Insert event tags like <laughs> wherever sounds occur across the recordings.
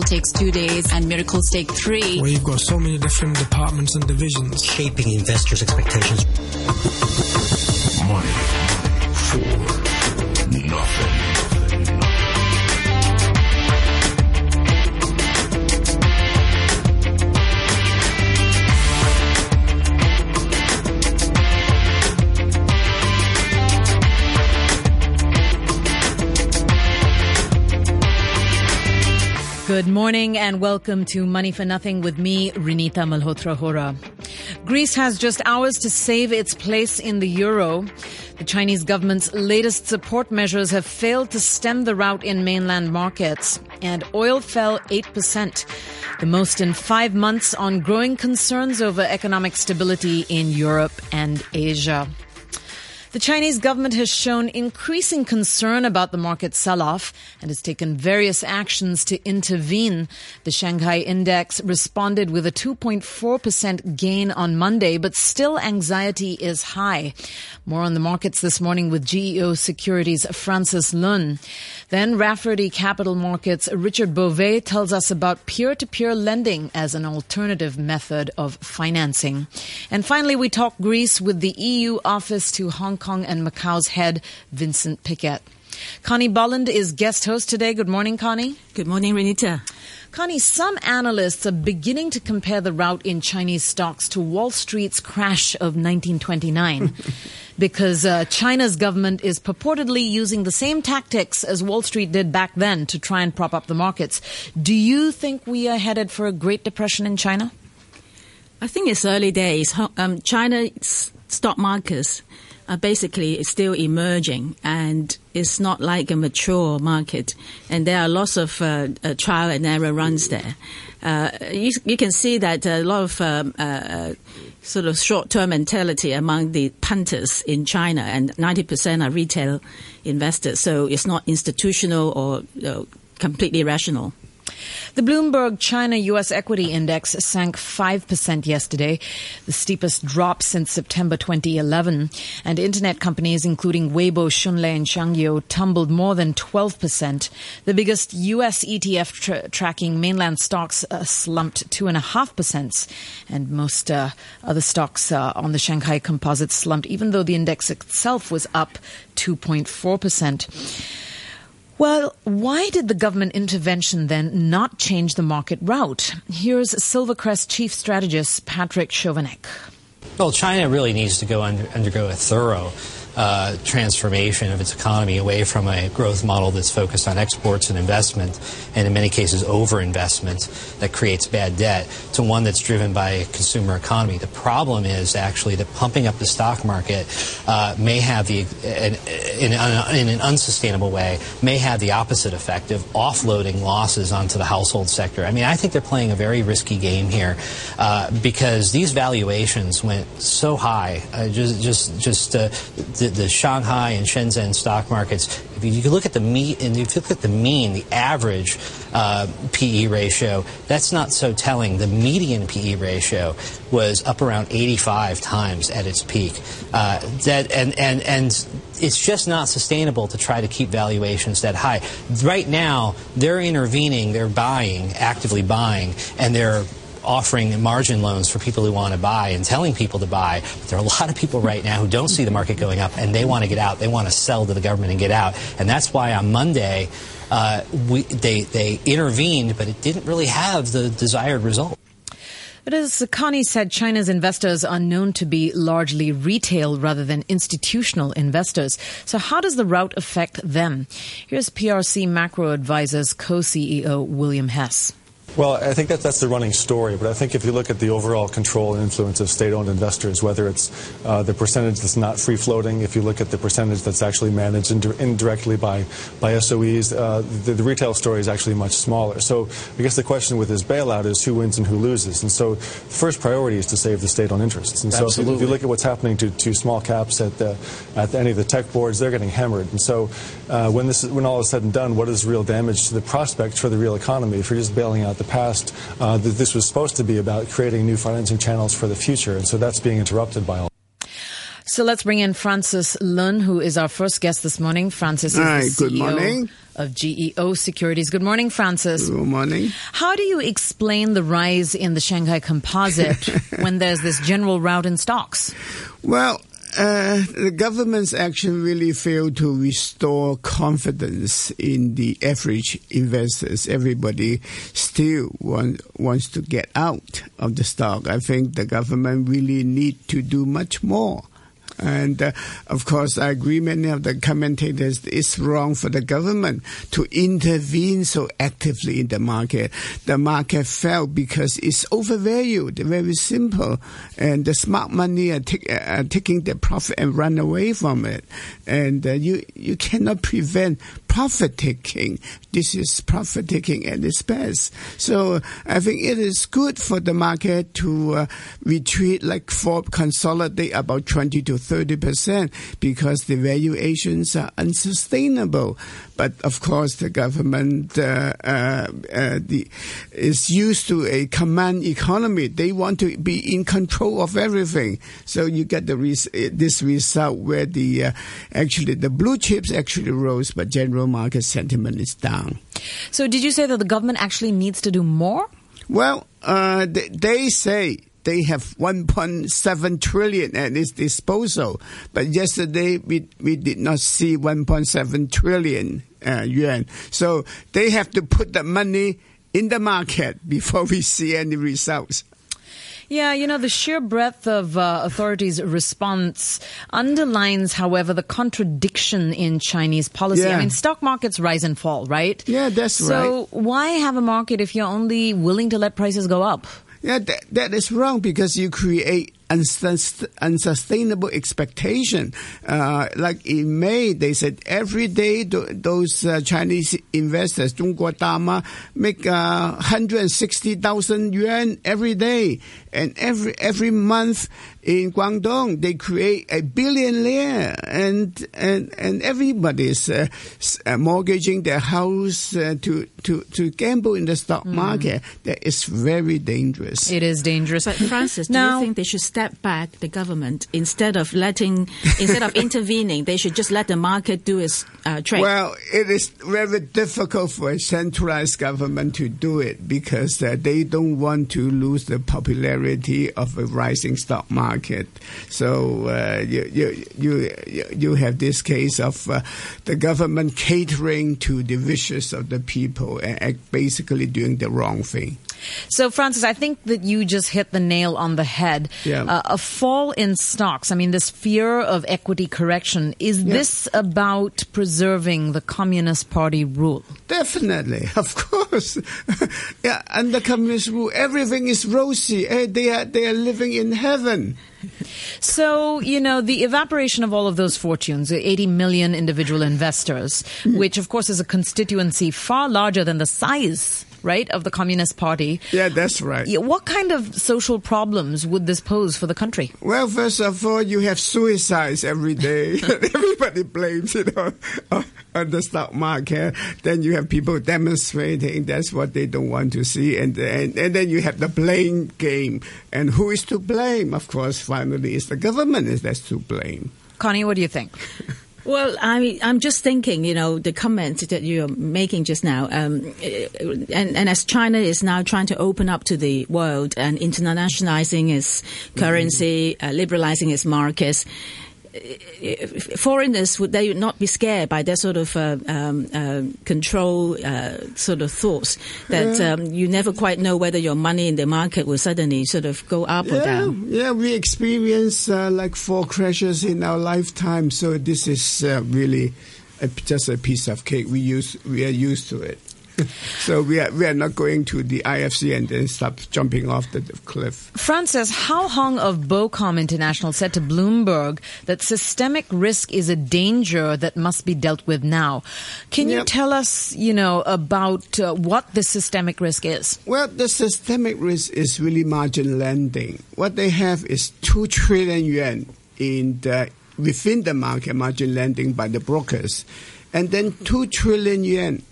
takes two days and miracles take three. Where you've got so many different departments and divisions. Shaping investors' expectations. Money Good morning and welcome to Money for Nothing with me, Renita Malhotra Hora. Greece has just hours to save its place in the euro. The Chinese government's latest support measures have failed to stem the rout in mainland markets, and oil fell 8%, the most in five months on growing concerns over economic stability in Europe and Asia. The Chinese government has shown increasing concern about the market sell-off and has taken various actions to intervene. The Shanghai index responded with a 2.4% gain on Monday, but still anxiety is high. More on the markets this morning with GEO Securities Francis Lun. Then Rafferty Capital Markets Richard Bove tells us about peer-to-peer lending as an alternative method of financing. And finally, we talk Greece with the EU office to Hong Kong and Macau's head, Vincent Piket. Connie Bolland is guest host today. Good morning, Connie. Good morning, Renita. Connie, some analysts are beginning to compare the rout in Chinese stocks to Wall Street's crash of 1929 <laughs> because uh, China's government is purportedly using the same tactics as Wall Street did back then to try and prop up the markets. Do you think we are headed for a Great Depression in China? I think it's early days. Um, China's stock markets are basically it's still emerging and it's not like a mature market. And there are lots of uh, uh, trial and error runs there. Uh, you, you, can see that a lot of um, uh, sort of short-term mentality among the punters in China, and 90% are retail investors. So it's not institutional or completely rational. The Bloomberg China US Equity Index sank 5% yesterday, the steepest drop since September 2011. And internet companies including Weibo, Xunlei, and Xiangyou tumbled more than 12%. The biggest US ETF tra- tracking mainland stocks uh, slumped 2.5%. And most uh, other stocks uh, on the Shanghai Composite slumped, even though the index itself was up 2.4%. Well, why did the government intervention then not change the market rout? Here's Silvercrest chief strategist Patrick Chovanec. Well, China really needs to go under, undergo a thorough uh, transformation of its economy away from a growth model that's focused on exports and investment, and in many cases overinvestment that creates bad debt, to one that's driven by a consumer economy. The problem is actually that pumping up the stock market uh, may have the, in, in, in, an unsustainable way, may have the opposite effect of offloading losses onto the household sector. I mean, I think they're playing a very risky game here uh, because these valuations went so high, uh, just just just uh, the, the, Shanghai and Shenzhen stock markets, if you, look at the mean, and if you look at the mean, the average uh, PE ratio, that's not so telling. The median PE ratio was up around 85 times at its peak. Uh, that and and and it's just not sustainable to try to keep valuations that high. Right now, they're intervening, they're buying, actively buying, and they're offering margin loans for people who want to buy and telling people to buy. But there are a lot of people right now who don't see the market going up and they want to get out. They want to sell to the government and get out. And that's why on Monday, uh, we, they, they intervened, but it didn't really have the desired result. But as Connie said, China's investors are known to be largely retail rather than institutional investors. So how does the rout affect them? Here's PRC Macro Advisors co-CEO William Hess. Well, I think that that's the running story, but I think if you look at the overall control and influence of state-owned investors, whether it's uh, the percentage that's not free-floating, if you look at the percentage that's actually managed ind- indirectly by by SOEs, uh, the, the, retail story is actually much smaller. So I guess the question with this bailout is who wins and who loses. And so the first priority is to save the state-owned interests. And so if you, if you, look at what's happening to, to small caps at the, at any of the tech boards, they're getting hammered. And so uh, when this when all is said and done, what is real damage to the prospects for the real economy if you're just bailing out the past, uh, that this was supposed to be about creating new financing channels for the future, and so that's being interrupted by all. So let's bring in Francis Lun, who is our first guest this morning. Francis is Hi, the good CEO morning. of GEO Securities. Good morning, Francis. Good morning. How do you explain the rise in the Shanghai Composite <laughs> when there's this general rout in stocks? Well, uh, the government's action really failed to restore confidence in the average investors. Everybody still want, wants to get out of the stock. I think the government really need to do much more. And uh, of course, I agree. Many of the commentators it's wrong for the government to intervene so actively in the market. The market fell because it's overvalued. Very simple, and the smart money are, take, are taking the profit and run away from it. And uh, you you cannot prevent profit taking. This is profit taking at its best. So I think it is good for the market to uh, retreat, like for consolidate about 20 to 30 percent because the valuations are unsustainable. But of course, the government uh, uh, uh, the, is used to a command economy. They want to be in control of everything. So you get the res- this result where the uh, actually the blue chips actually rose, but general market sentiment is down. So, did you say that the government actually needs to do more? Well, uh, they, they say they have 1.7 trillion at its disposal, but yesterday we we did not see 1.7 trillion uh, yuan. So they have to put the money in the market before we see any results. Yeah, you know, the sheer breadth of uh, authorities' response underlines, however, the contradiction in Chinese policy. Yeah. I mean, stock markets rise and fall, right? Yeah, that's right. so why have a market if you're only willing to let prices go up? Yeah, that, that is wrong because you create unsustainable expectation. Uh, like in May, they said every day those uh, Chinese investors, Zhongguo Dama, make uh, 160,000 yuan every day. And every, every month, in Guangdong, they create a billion lei, and and and everybody's uh, uh, mortgaging their house uh, to to to gamble in the stock market. That is very dangerous. It is dangerous. But Francis, do Now- you think they should step back, the government, instead of letting, instead of <laughs> intervening, they should just let the market do its uh, trade? Well, it is very difficult for a centralized government to do it because uh, they don't want to lose the popularity of a rising stock market. So uh, you, you you you have this case of uh, the government catering to the wishes of the people and basically doing the wrong thing. So, Francis, I think that you just hit the nail on the head. Yeah. Uh, a fall in stocks, I mean, this fear of equity correction, is this about preserving the Communist Party rule? Definitely, <laughs> of course. <laughs> yeah, under communist rule, everything is rosy. Eh, they are they are living in heaven. So, you know, the evaporation of all of those fortunes, 80 million individual investors, Mm-hmm. which of course is a constituency far larger than the size, right, of the Communist Party. Yeah, that's right. What kind of social problems would this pose for the country? Well, first of all, you have suicides every day. <laughs> Everybody blames it on, on- the stock market. Then you have people demonstrating. That's what they don't want to see. And, and, and then you have the blame game. And who is to blame? Of course, finally, it's the government is that's to blame. Connie, what do you think? <laughs> Well, I, I'm just thinking, you know, the comment that you're making just now, um, and, and as China is now trying to open up to the world and internationalizing its currency, uh, liberalizing its markets, foreigners would they not be scared by that sort of uh, um, uh, control uh, sort of thoughts that um, you never quite know whether your money in the market will suddenly sort of go up or down. yeah, we experience uh, like four crashes in our lifetime, so this is uh, really a, just a piece of cake. We use we are used to it, <laughs> so we are we are not going to the IFC and then stop jumping off the cliff. Francis, Hao Hong of Bocom International said to Bloomberg that systemic risk is a danger that must be dealt with now. Can you tell us, you know, about uh, what the systemic risk is? Well, the systemic risk is really margin lending. What they have is two trillion yuan in the within the market margin lending by the brokers, and then two trillion yuan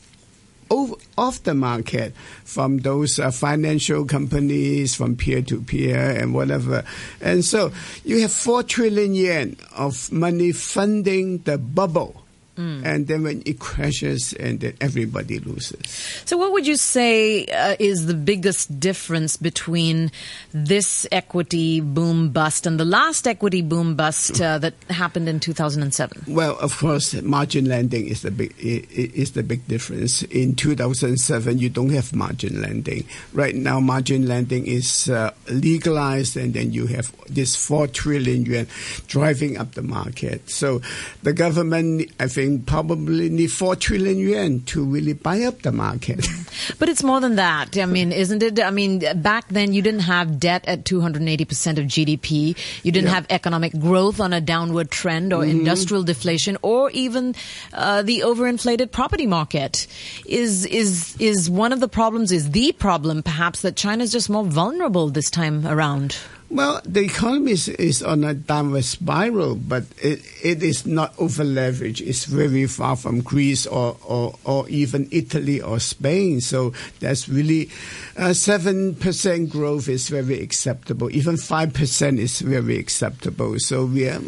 over, off the market from those uh, financial companies, from peer to peer and whatever. And so you have 4 trillion yen of money funding the bubble. Mm. And then when it crashes, and then everybody loses. So, what would you say uh, is the biggest difference between this equity boom bust and the last equity boom bust uh, that happened in 2007? Well, of course, margin lending is the big is the big difference. In 2007, you don't have margin lending. Right now, margin lending is uh, legalized, and then you have this four trillion yuan driving up the market. So, the government, I think probably need 4 trillion yuan to really buy up the market. <laughs> But it's more than that. I mean, isn't it? I mean, back then you didn't have debt at 280% of GDP. You didn't yeah. have economic growth on a downward trend or mm-hmm. industrial deflation or even uh, the overinflated property market. Is, is, is one of the problems, is the problem perhaps that China is just more vulnerable this time around? Well, the economy is, is, on a downward spiral, but it, it is not over leveraged. It's very far from Greece or, or, or even Italy or Spain. So that's really uh, seven uh, percent growth is very acceptable. Even five percent is very acceptable. So we, are,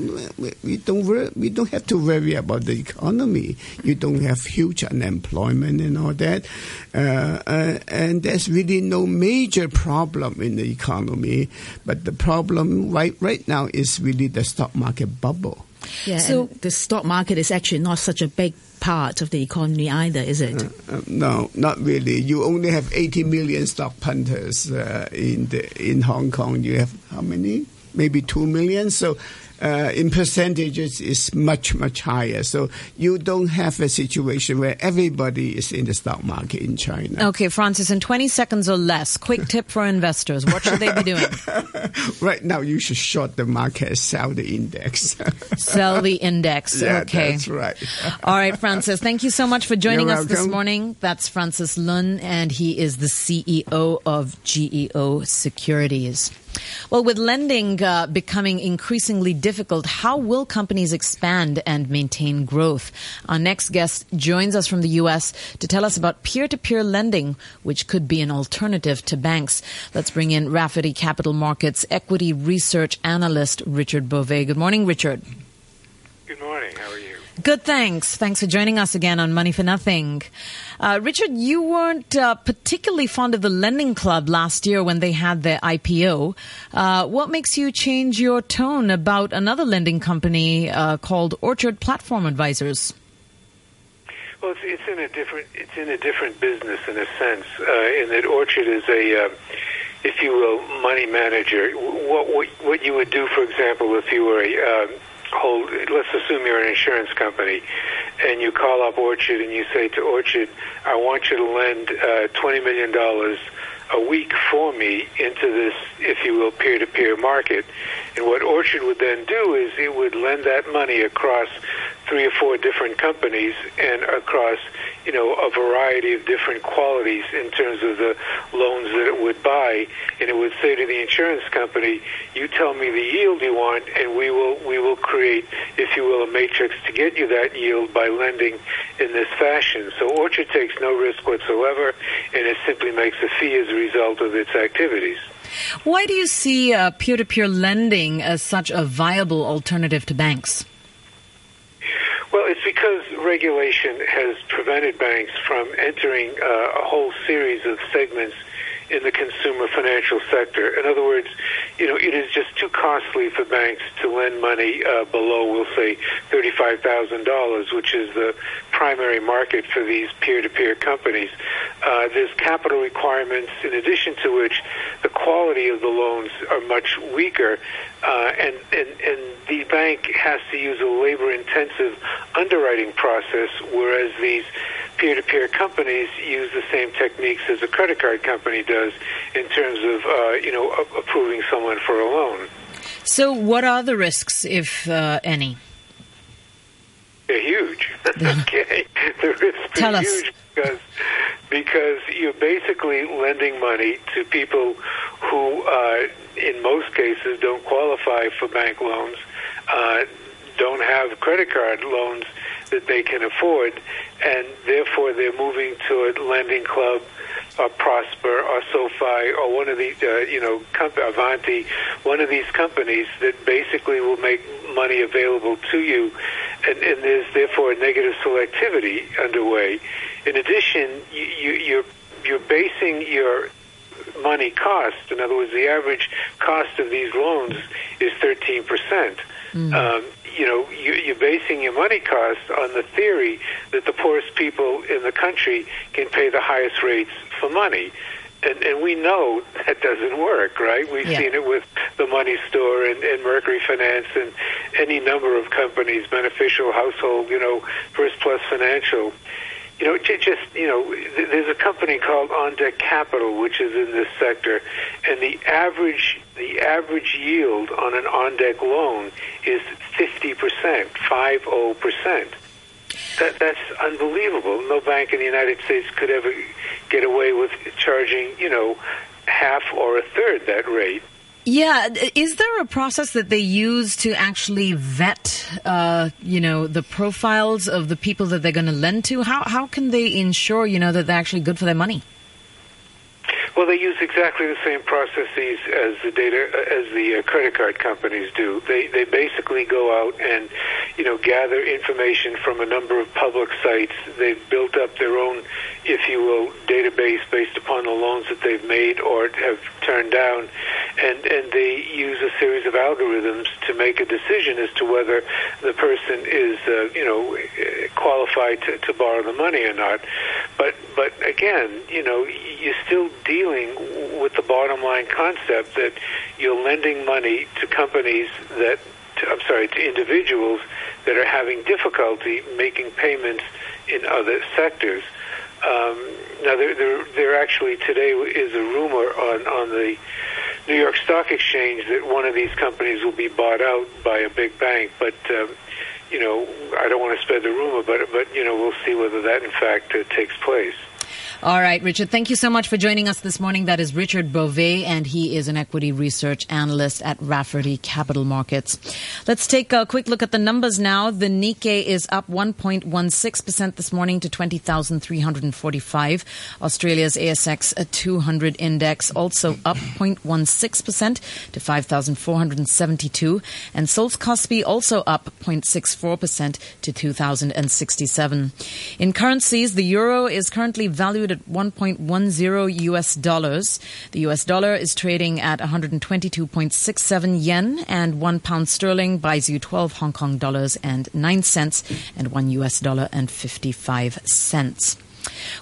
we don't worry, we don't have to worry about the economy. You don't have huge unemployment and all that, uh, uh, and there's really no major problem in the economy. But the the problem right right now is really the stock market bubble. Yeah, so the stock market is actually not such a big part of the economy either, is it? Uh, uh, no, not really. You only have 80 million stock punters uh, in the in Hong Kong. You have how many? Maybe two million. So uh, in percentages is much much higher. So you don't have a situation where everybody is in the stock market in China. Okay, Francis, in 20 seconds or less, quick tip for investors: what should they be doing? <laughs> right now, you should short the market, sell the index. <laughs> sell the index. <laughs> Yeah, okay, that's right. All right, Francis. Thank you so much for joining You're us welcome. this morning. That's Francis Lun, and he is the CEO of GEO Securities. Well, with lending uh, becoming increasingly difficult, how will companies expand and maintain growth? Our next guest joins us from the U.S. to tell us about peer-to-peer lending, which could be an alternative to banks. Let's bring in Rafferty Capital Markets equity research analyst Richard Bove. Good morning, Richard. Good morning. How are you? Good, thanks. Thanks for joining us again on Money for Nothing. Uh, Richard, you weren't uh, particularly fond of the Lending Club last year when they had their IPO. Uh, what makes you change your tone about another lending company uh, called Orchard Platform Advisors? Well, it's, it's, in a different it's in a different business in a sense, uh, in that Orchard is a uh, if you will, money manager. What, what, what you would do, for example, if you were a hold, let's assume you're an insurance company, and you call up Orchard and you say to Orchard, I want you to lend uh, $20 million a week for me into this, if you will, peer-to-peer market. And what Orchard would then do is it would lend that money across three or four different companies and across, you know, a variety of different qualities in terms of the loans that it would buy. And it would say to the insurance company, "You tell me the yield you want, and we will we will create, if you will, a matrix to get you that yield by lending in this fashion." So Orchard takes no risk whatsoever, and it simply makes a fee as a result of its activities. Why do you see uh, peer-to-peer lending as such a viable alternative to banks? Well, it's because regulation has prevented banks from entering uh, a whole series of segments in the consumer financial sector. In other words, you know, it is just too costly for banks to lend money uh, below, we'll say, thirty-five thousand dollars, which is the primary market for these peer-to-peer companies. Uh, there's capital requirements, in addition to which the quality of the loans are much weaker, uh, and, and and the bank has to use a labor-intensive underwriting process, whereas these peer-to-peer companies use the same techniques as a credit card company does in terms of uh, you know approving someone for a loan. So, what are the risks, if uh, any? They're huge. <laughs> <laughs> okay, the risks Tell are us. huge because because you're basically lending money to people who, uh, in most cases, don't qualify for bank loans, uh, don't have credit card loans that they can afford, and therefore they're moving to a lending club or Prosper or SoFi or one of these, uh, you know, comp- Avanti, one of these companies that basically will make money available to you, and, and there's therefore a negative selectivity underway. In addition, you, you, you're you're basing your money cost. In other words, the average cost of these loans is 13 percent. Mm. Um, you know, you, are basing your money cost on the theory that the poorest people in the country can pay the highest rates for money. And, and we know that doesn't work, right? We've yeah. seen it with the Money Store and, and Mercury Finance and any number of companies, Beneficial Household, you know, First Plus Financial you know, just you know, there's a company called On Deck Capital which is in this sector, and the average the average yield on an on deck loan is fifty percent, five oh percent. That that's unbelievable. No bank in the United States could ever get away with charging, you know, half or a third that rate. Yeah, is there a process that they use to actually vet, uh, you know, the profiles of the people that they're going to lend to? How how can they ensure, you know, that they're actually good for their money? Well, they use exactly the same processes as the data as the uh, credit card companies do. They they basically go out and you know gather information from a number of public sites. They've built up their own, if you will, database based upon the loans that they've made or have turned down, and and they use a series of algorithms to make a decision as to whether the person is uh, you know qualified to, to borrow the money or not. But but again, you know, you still still dealing with the bottom line concept that you're lending money to companies that, to, I'm sorry, to individuals that are having difficulty making payments in other sectors. Um, now, there, there, there actually today is a rumor on, on the New York Stock Exchange that one of these companies will be bought out by a big bank, but um, you know, I don't want to spread the rumor, but but you know, we'll see whether that in fact uh, takes place. All right, Richard, thank you so much for joining us this morning. That is Richard Bove, and he is an equity research analyst at Rafferty Capital Markets. Let's take a quick look at the numbers now. The Nikkei is up 1.16% this morning to 20,345. Australia's ASX 200 index also up 0.16% to 5,472. And Seoul's Kospi also up 0.64% to 2,067. In currencies, the euro is currently valued at 1.10 US dollars. The US dollar is trading at 122.67 yen, and one pound sterling buys you 12 Hong Kong dollars and 9 cents, and one US dollar and 55 cents.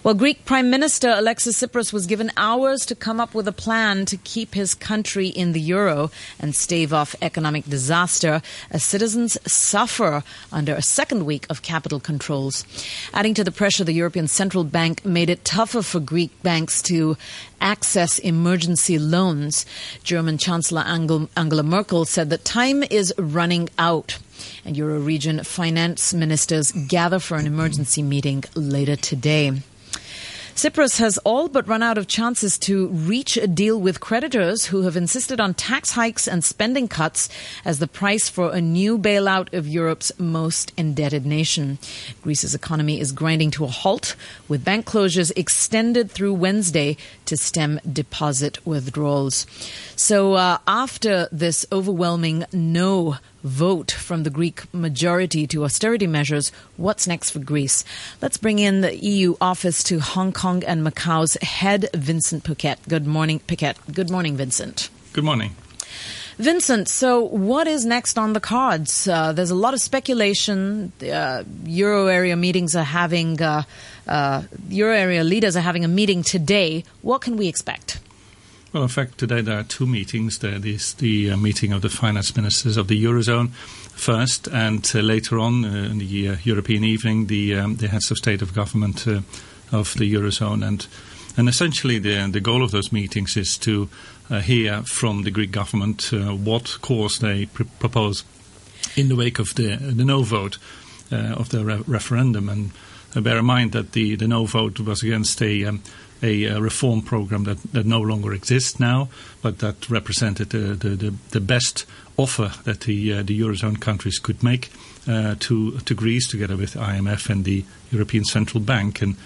Well, Greek Prime Minister Alexis Tsipras was given hours to come up with a plan to keep his country in the euro and stave off economic disaster as citizens suffer under a second week of capital controls. Adding to the pressure, the European Central Bank made it tougher for Greek banks to access emergency loans. German Chancellor Angela Merkel said that time is running out and Euro region finance ministers gather for an emergency meeting later today. Tsipras has all but run out of chances to reach a deal with creditors who have insisted on tax hikes and spending cuts as the price for a new bailout of Europe's most indebted nation. Greece's economy is grinding to a halt, with bank closures extended through Wednesday to stem deposit withdrawals. So, uh, after this overwhelming no vote from the Greek majority to austerity measures, what's next for Greece? Let's bring in the EU office to Hong Kong and Macau's head, Vincent Piket. Good morning, Piket. Good morning, Vincent. Good morning. Vincent, so what is next on the cards? Uh, there's a lot of speculation. Uh, Euro area meetings are having, uh, uh Euro area leaders are having a meeting today. What can we expect? Well, in fact, today there are two meetings. There is the uh, meeting of the finance ministers of the Eurozone first, and uh, later on uh, in the uh, European evening, the, um, the heads of state of government uh, of the Eurozone. And, and essentially, the, the goal of those meetings is to hear from the Greek government what course they pr- propose in the wake of the, the no vote of the re- referendum. And bear in mind that the, the no vote was against a um, a, a reform program that, that no longer exists now, but that represented the, the, the, the best offer that the, uh, the Eurozone countries could make uh, to, to Greece together with IMF and the European Central Bank. And,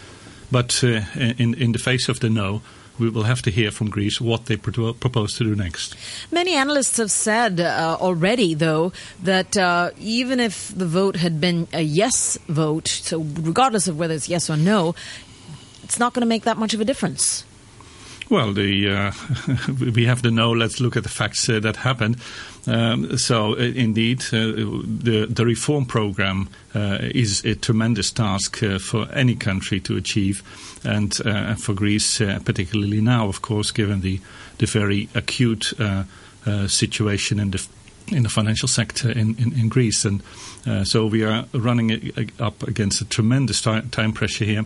but uh, in, in the face of the no, we will have to hear from Greece what they pro- propose to do next. Many analysts have said uh, already, though, that uh, even if the vote had been a yes vote, so regardless of whether it's yes or no, it's not going to make that much of a difference. Well, the, uh, <laughs> we have to know. Let's look at the facts uh, that happened. Um, so, uh, indeed, uh, the, the reform program uh, is a tremendous task uh, for any country to achieve, and for Greece particularly now, of course, given the the very acute situation in the in the financial sector in, in, in Greece, and so we are running up against a tremendous time pressure here.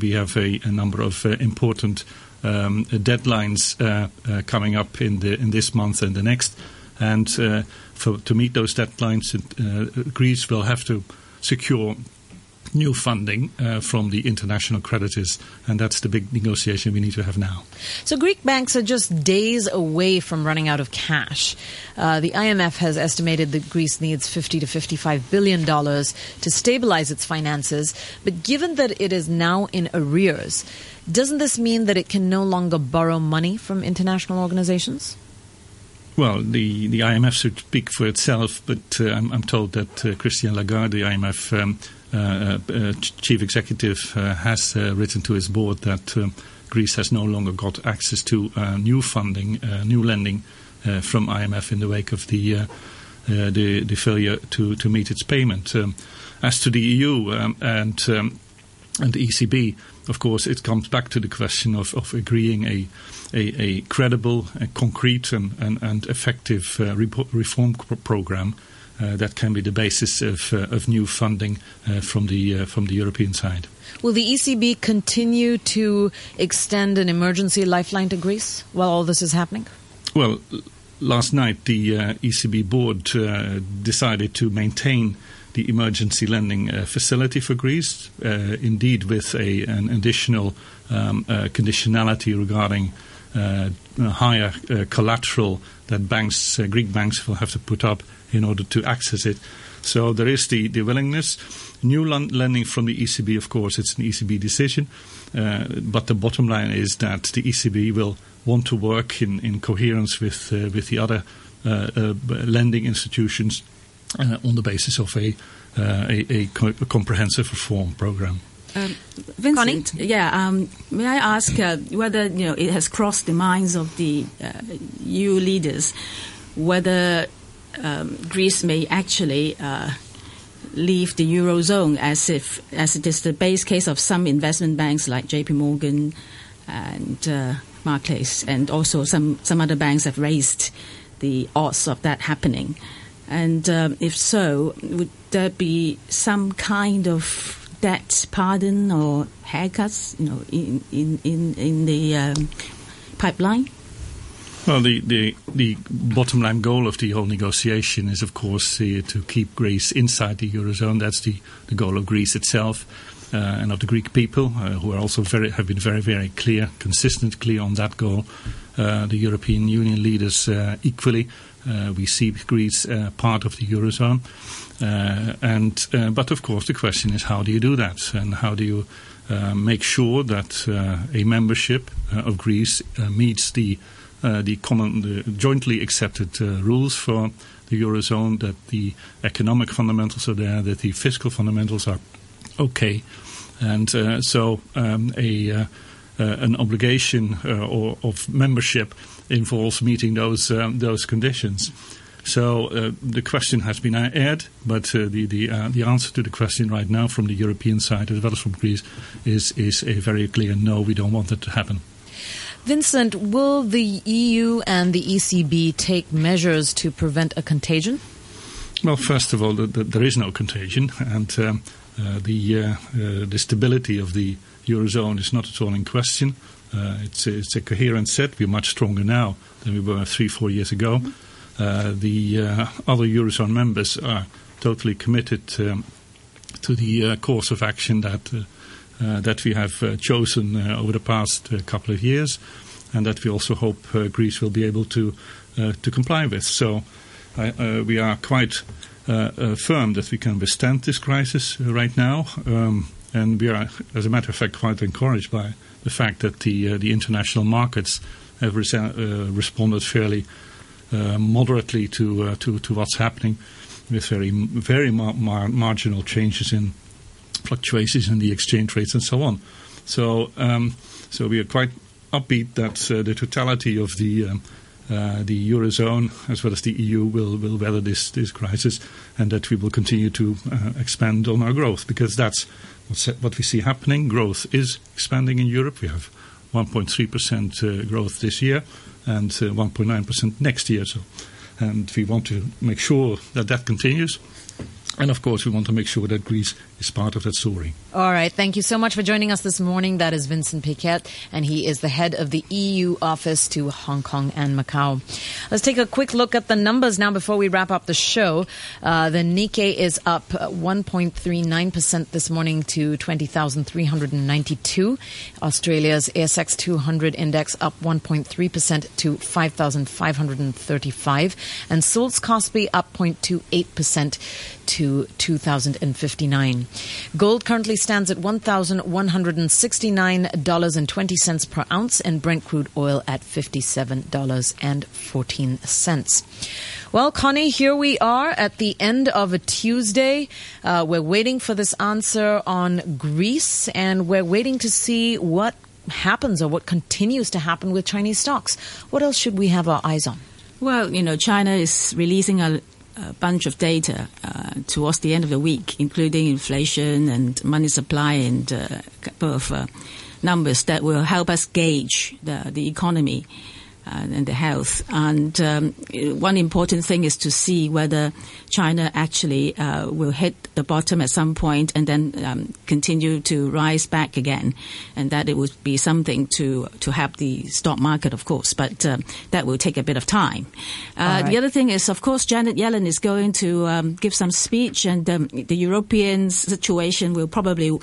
we have a, a number of important um, deadlines uh, uh, coming up in the in this month and the next, and uh, for, to meet those deadlines, Greece will have to secure new funding uh, from the international creditors, and that's the big negotiation we need to have now. So, Greek banks are just days away from running out of cash. Uh, the IMF has estimated that Greece needs 50 to 55 billion dollars to stabilize its finances, but given that it is now in arrears, doesn't this mean that it can no longer borrow money from international organizations? Well, the, the IMF should speak for itself, but uh, I'm, I'm, told that uh, Christine Lagarde, the IMF um, chief executive, uh, has written to his board that um, Greece has no longer got access to new funding, new lending from IMF in the wake of the the, the, failure to, to meet its payment. Um, as to the EU um, and um, and the ECB, of course, it comes back to the question of, of agreeing a, a, a credible, a concrete, and, and, and effective uh, reform program uh, that can be the basis of, uh, of new funding uh, from the uh, from the European side. Will the ECB continue to extend an emergency lifeline to Greece while all this is happening? Well, last night the uh, ECB board decided to maintain the emergency lending uh, facility for Greece, uh, indeed with a, an additional um, uh, conditionality regarding uh, higher uh, collateral that banks, uh, Greek banks, will have to put up in order to access it. So there is the, the willingness. New lending from the ECB, of course, it's an ECB decision. but the bottom line is that the ECB will want to work in, in coherence with, with the other lending institutions uh, on the basis of a, uh, a, a, co- a, comprehensive reform program. Um, Vincent, Connie? yeah. Um, may I ask uh, whether you know it has crossed the minds of the EU uh, leaders whether um, Greece may actually uh, leave the eurozone as if as it is the base case of some investment banks like J.P. Morgan and uh, Barclays, and also some some other banks have raised the odds of that happening. And um, if so, would there be some kind of debt pardon or haircuts, you know, in in in, in the um, pipeline? Well, the, the, the bottom line goal of the whole negotiation is, of course, uh, to keep Greece inside the eurozone. That's the, the goal of Greece itself uh, and of the Greek people, uh, who are also very have been very very clear, consistently on that goal. Uh, the European Union leaders uh, equally. Uh, we see Greece uh, part of the eurozone, and but of course the question is how do you do that, and how do you make sure that a membership of Greece meets the the common, the jointly accepted rules for the eurozone, that the economic fundamentals are there, that the fiscal fundamentals are okay, and uh, so um, a uh, uh, an obligation or of membership involves meeting those um, those conditions. So uh, the question has been aired, but uh, the the, uh, the answer to the question right now from the European side as well as from Greece is is a very clear no. We don't want that to happen. Vincent, will the EU and the ECB take measures to prevent a contagion? Well, first of all, the, the, there is no contagion, and um, uh, the uh, uh, the stability of the eurozone is not at all in question. Uh, it's, it's a coherent set. We're much stronger now than we were three, four years ago. Uh, the uh, other Eurozone members are totally committed um, to the uh, course of action that uh, uh, that we have uh, chosen uh, over the past uh, couple of years, and that we also hope uh, Greece will be able to uh, to comply with. So we are quite firm that we can withstand this crisis right now, um, and we are, as a matter of fact, quite encouraged by the fact that the the international markets have responded fairly moderately to, to to what's happening, with very very mar- mar- marginal changes in fluctuations in the exchange rates and so on. So, um, so we are quite upbeat that uh, the totality of the um, uh, the eurozone as well as the EU will will weather this this crisis, and that we will continue to uh, expand on our growth because that's what we see happening. Growth is expanding in Europe. We have 1.3 percent uh, growth this year and 1.9 uh, percent next year. So, and we want to make sure that that continues. And of course, we want to make sure that Greece is part of that story. All right. Thank you so much for joining us this morning. That is Vincent Piket, and he is the head of the EU office to Hong Kong and Macau. Let's take a quick look at the numbers now before we wrap up the show. Uh, the Nikkei is up 1.39% this morning to 20,392. Australia's ASX 200 index up 1.3% to 5,535. And Seoul's Kospi up 0.28% to 2,059. Gold currently stands at $1,169.20 per ounce and Brent crude oil at $57.14. Well, Connie, here we are at the end of a Tuesday. Uh, we're waiting for this answer on Greece and we're waiting to see what happens or what continues to happen with Chinese stocks. What else should we have our eyes on? Well, you know, China is releasing a a bunch of data uh, towards the end of the week, including inflation and money supply and uh, a couple of uh, numbers that will help us gauge the, the economy and the health. And um, one important thing is to see whether China actually uh, will hit the bottom at some point and then um, continue to rise back again, and that it would be something to to help the stock market, of course. But uh, that will take a bit of time. Uh, right. The other thing is, of course, Janet Yellen is going to um, give some speech, and um, the European situation will probably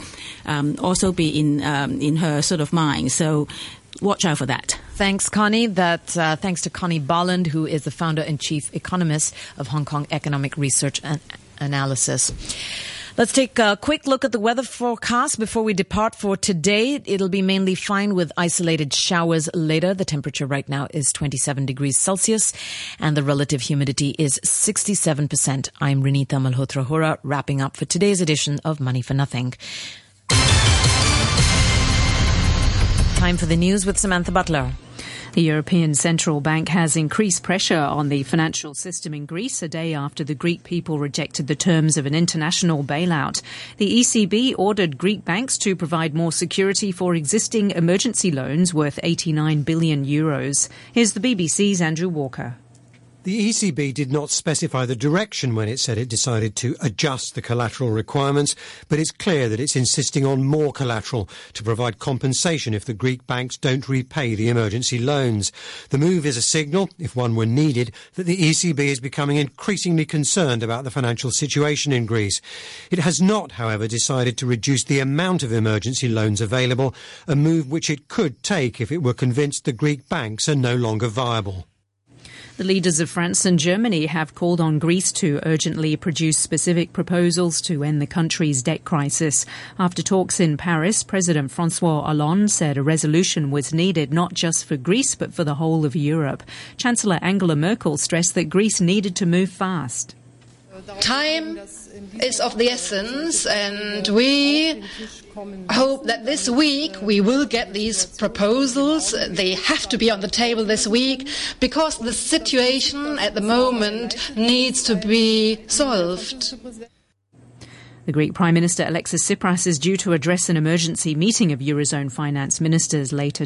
um, also be in um, in her sort of mind. So watch out for that. Thanks, Connie. That uh, thanks to Connie Bolland, who is the founder and chief economist of Hong Kong Economic Research and Analysis. Let's take a quick look at the weather forecast before we depart for today. It'll be mainly fine with isolated showers later. The temperature right now is 27 degrees Celsius and the relative humidity is 67%. I'm Renita Malhotra Hora, wrapping up for today's edition of Money for Nothing. Time for the news with Samantha Butler. The European Central Bank has increased pressure on the financial system in Greece a day after the Greek people rejected the terms of an international bailout. The ECB ordered Greek banks to provide more security for existing emergency loans worth 89 billion euros. Here's the BBC's Andrew Walker. The ECB did not specify the direction when it said it decided to adjust the collateral requirements, but it's clear that it's insisting on more collateral to provide compensation if the Greek banks don't repay the emergency loans. The move is a signal, if one were needed, that the ECB is becoming increasingly concerned about the financial situation in Greece. It has not, however, decided to reduce the amount of emergency loans available, a move which it could take if it were convinced the Greek banks are no longer viable. The leaders of France and Germany have called on Greece to urgently produce specific proposals to end the country's debt crisis. After talks in Paris, President Francois Hollande said a resolution was needed not just for Greece but for the whole of Europe. Chancellor Angela Merkel stressed that Greece needed to move fast. Time is of the essence, and we hope that this week we will get these proposals. They have to be on the table this week because the situation at the moment needs to be solved. The Greek Prime Minister Alexis Tsipras is due to address an emergency meeting of Eurozone finance ministers later today.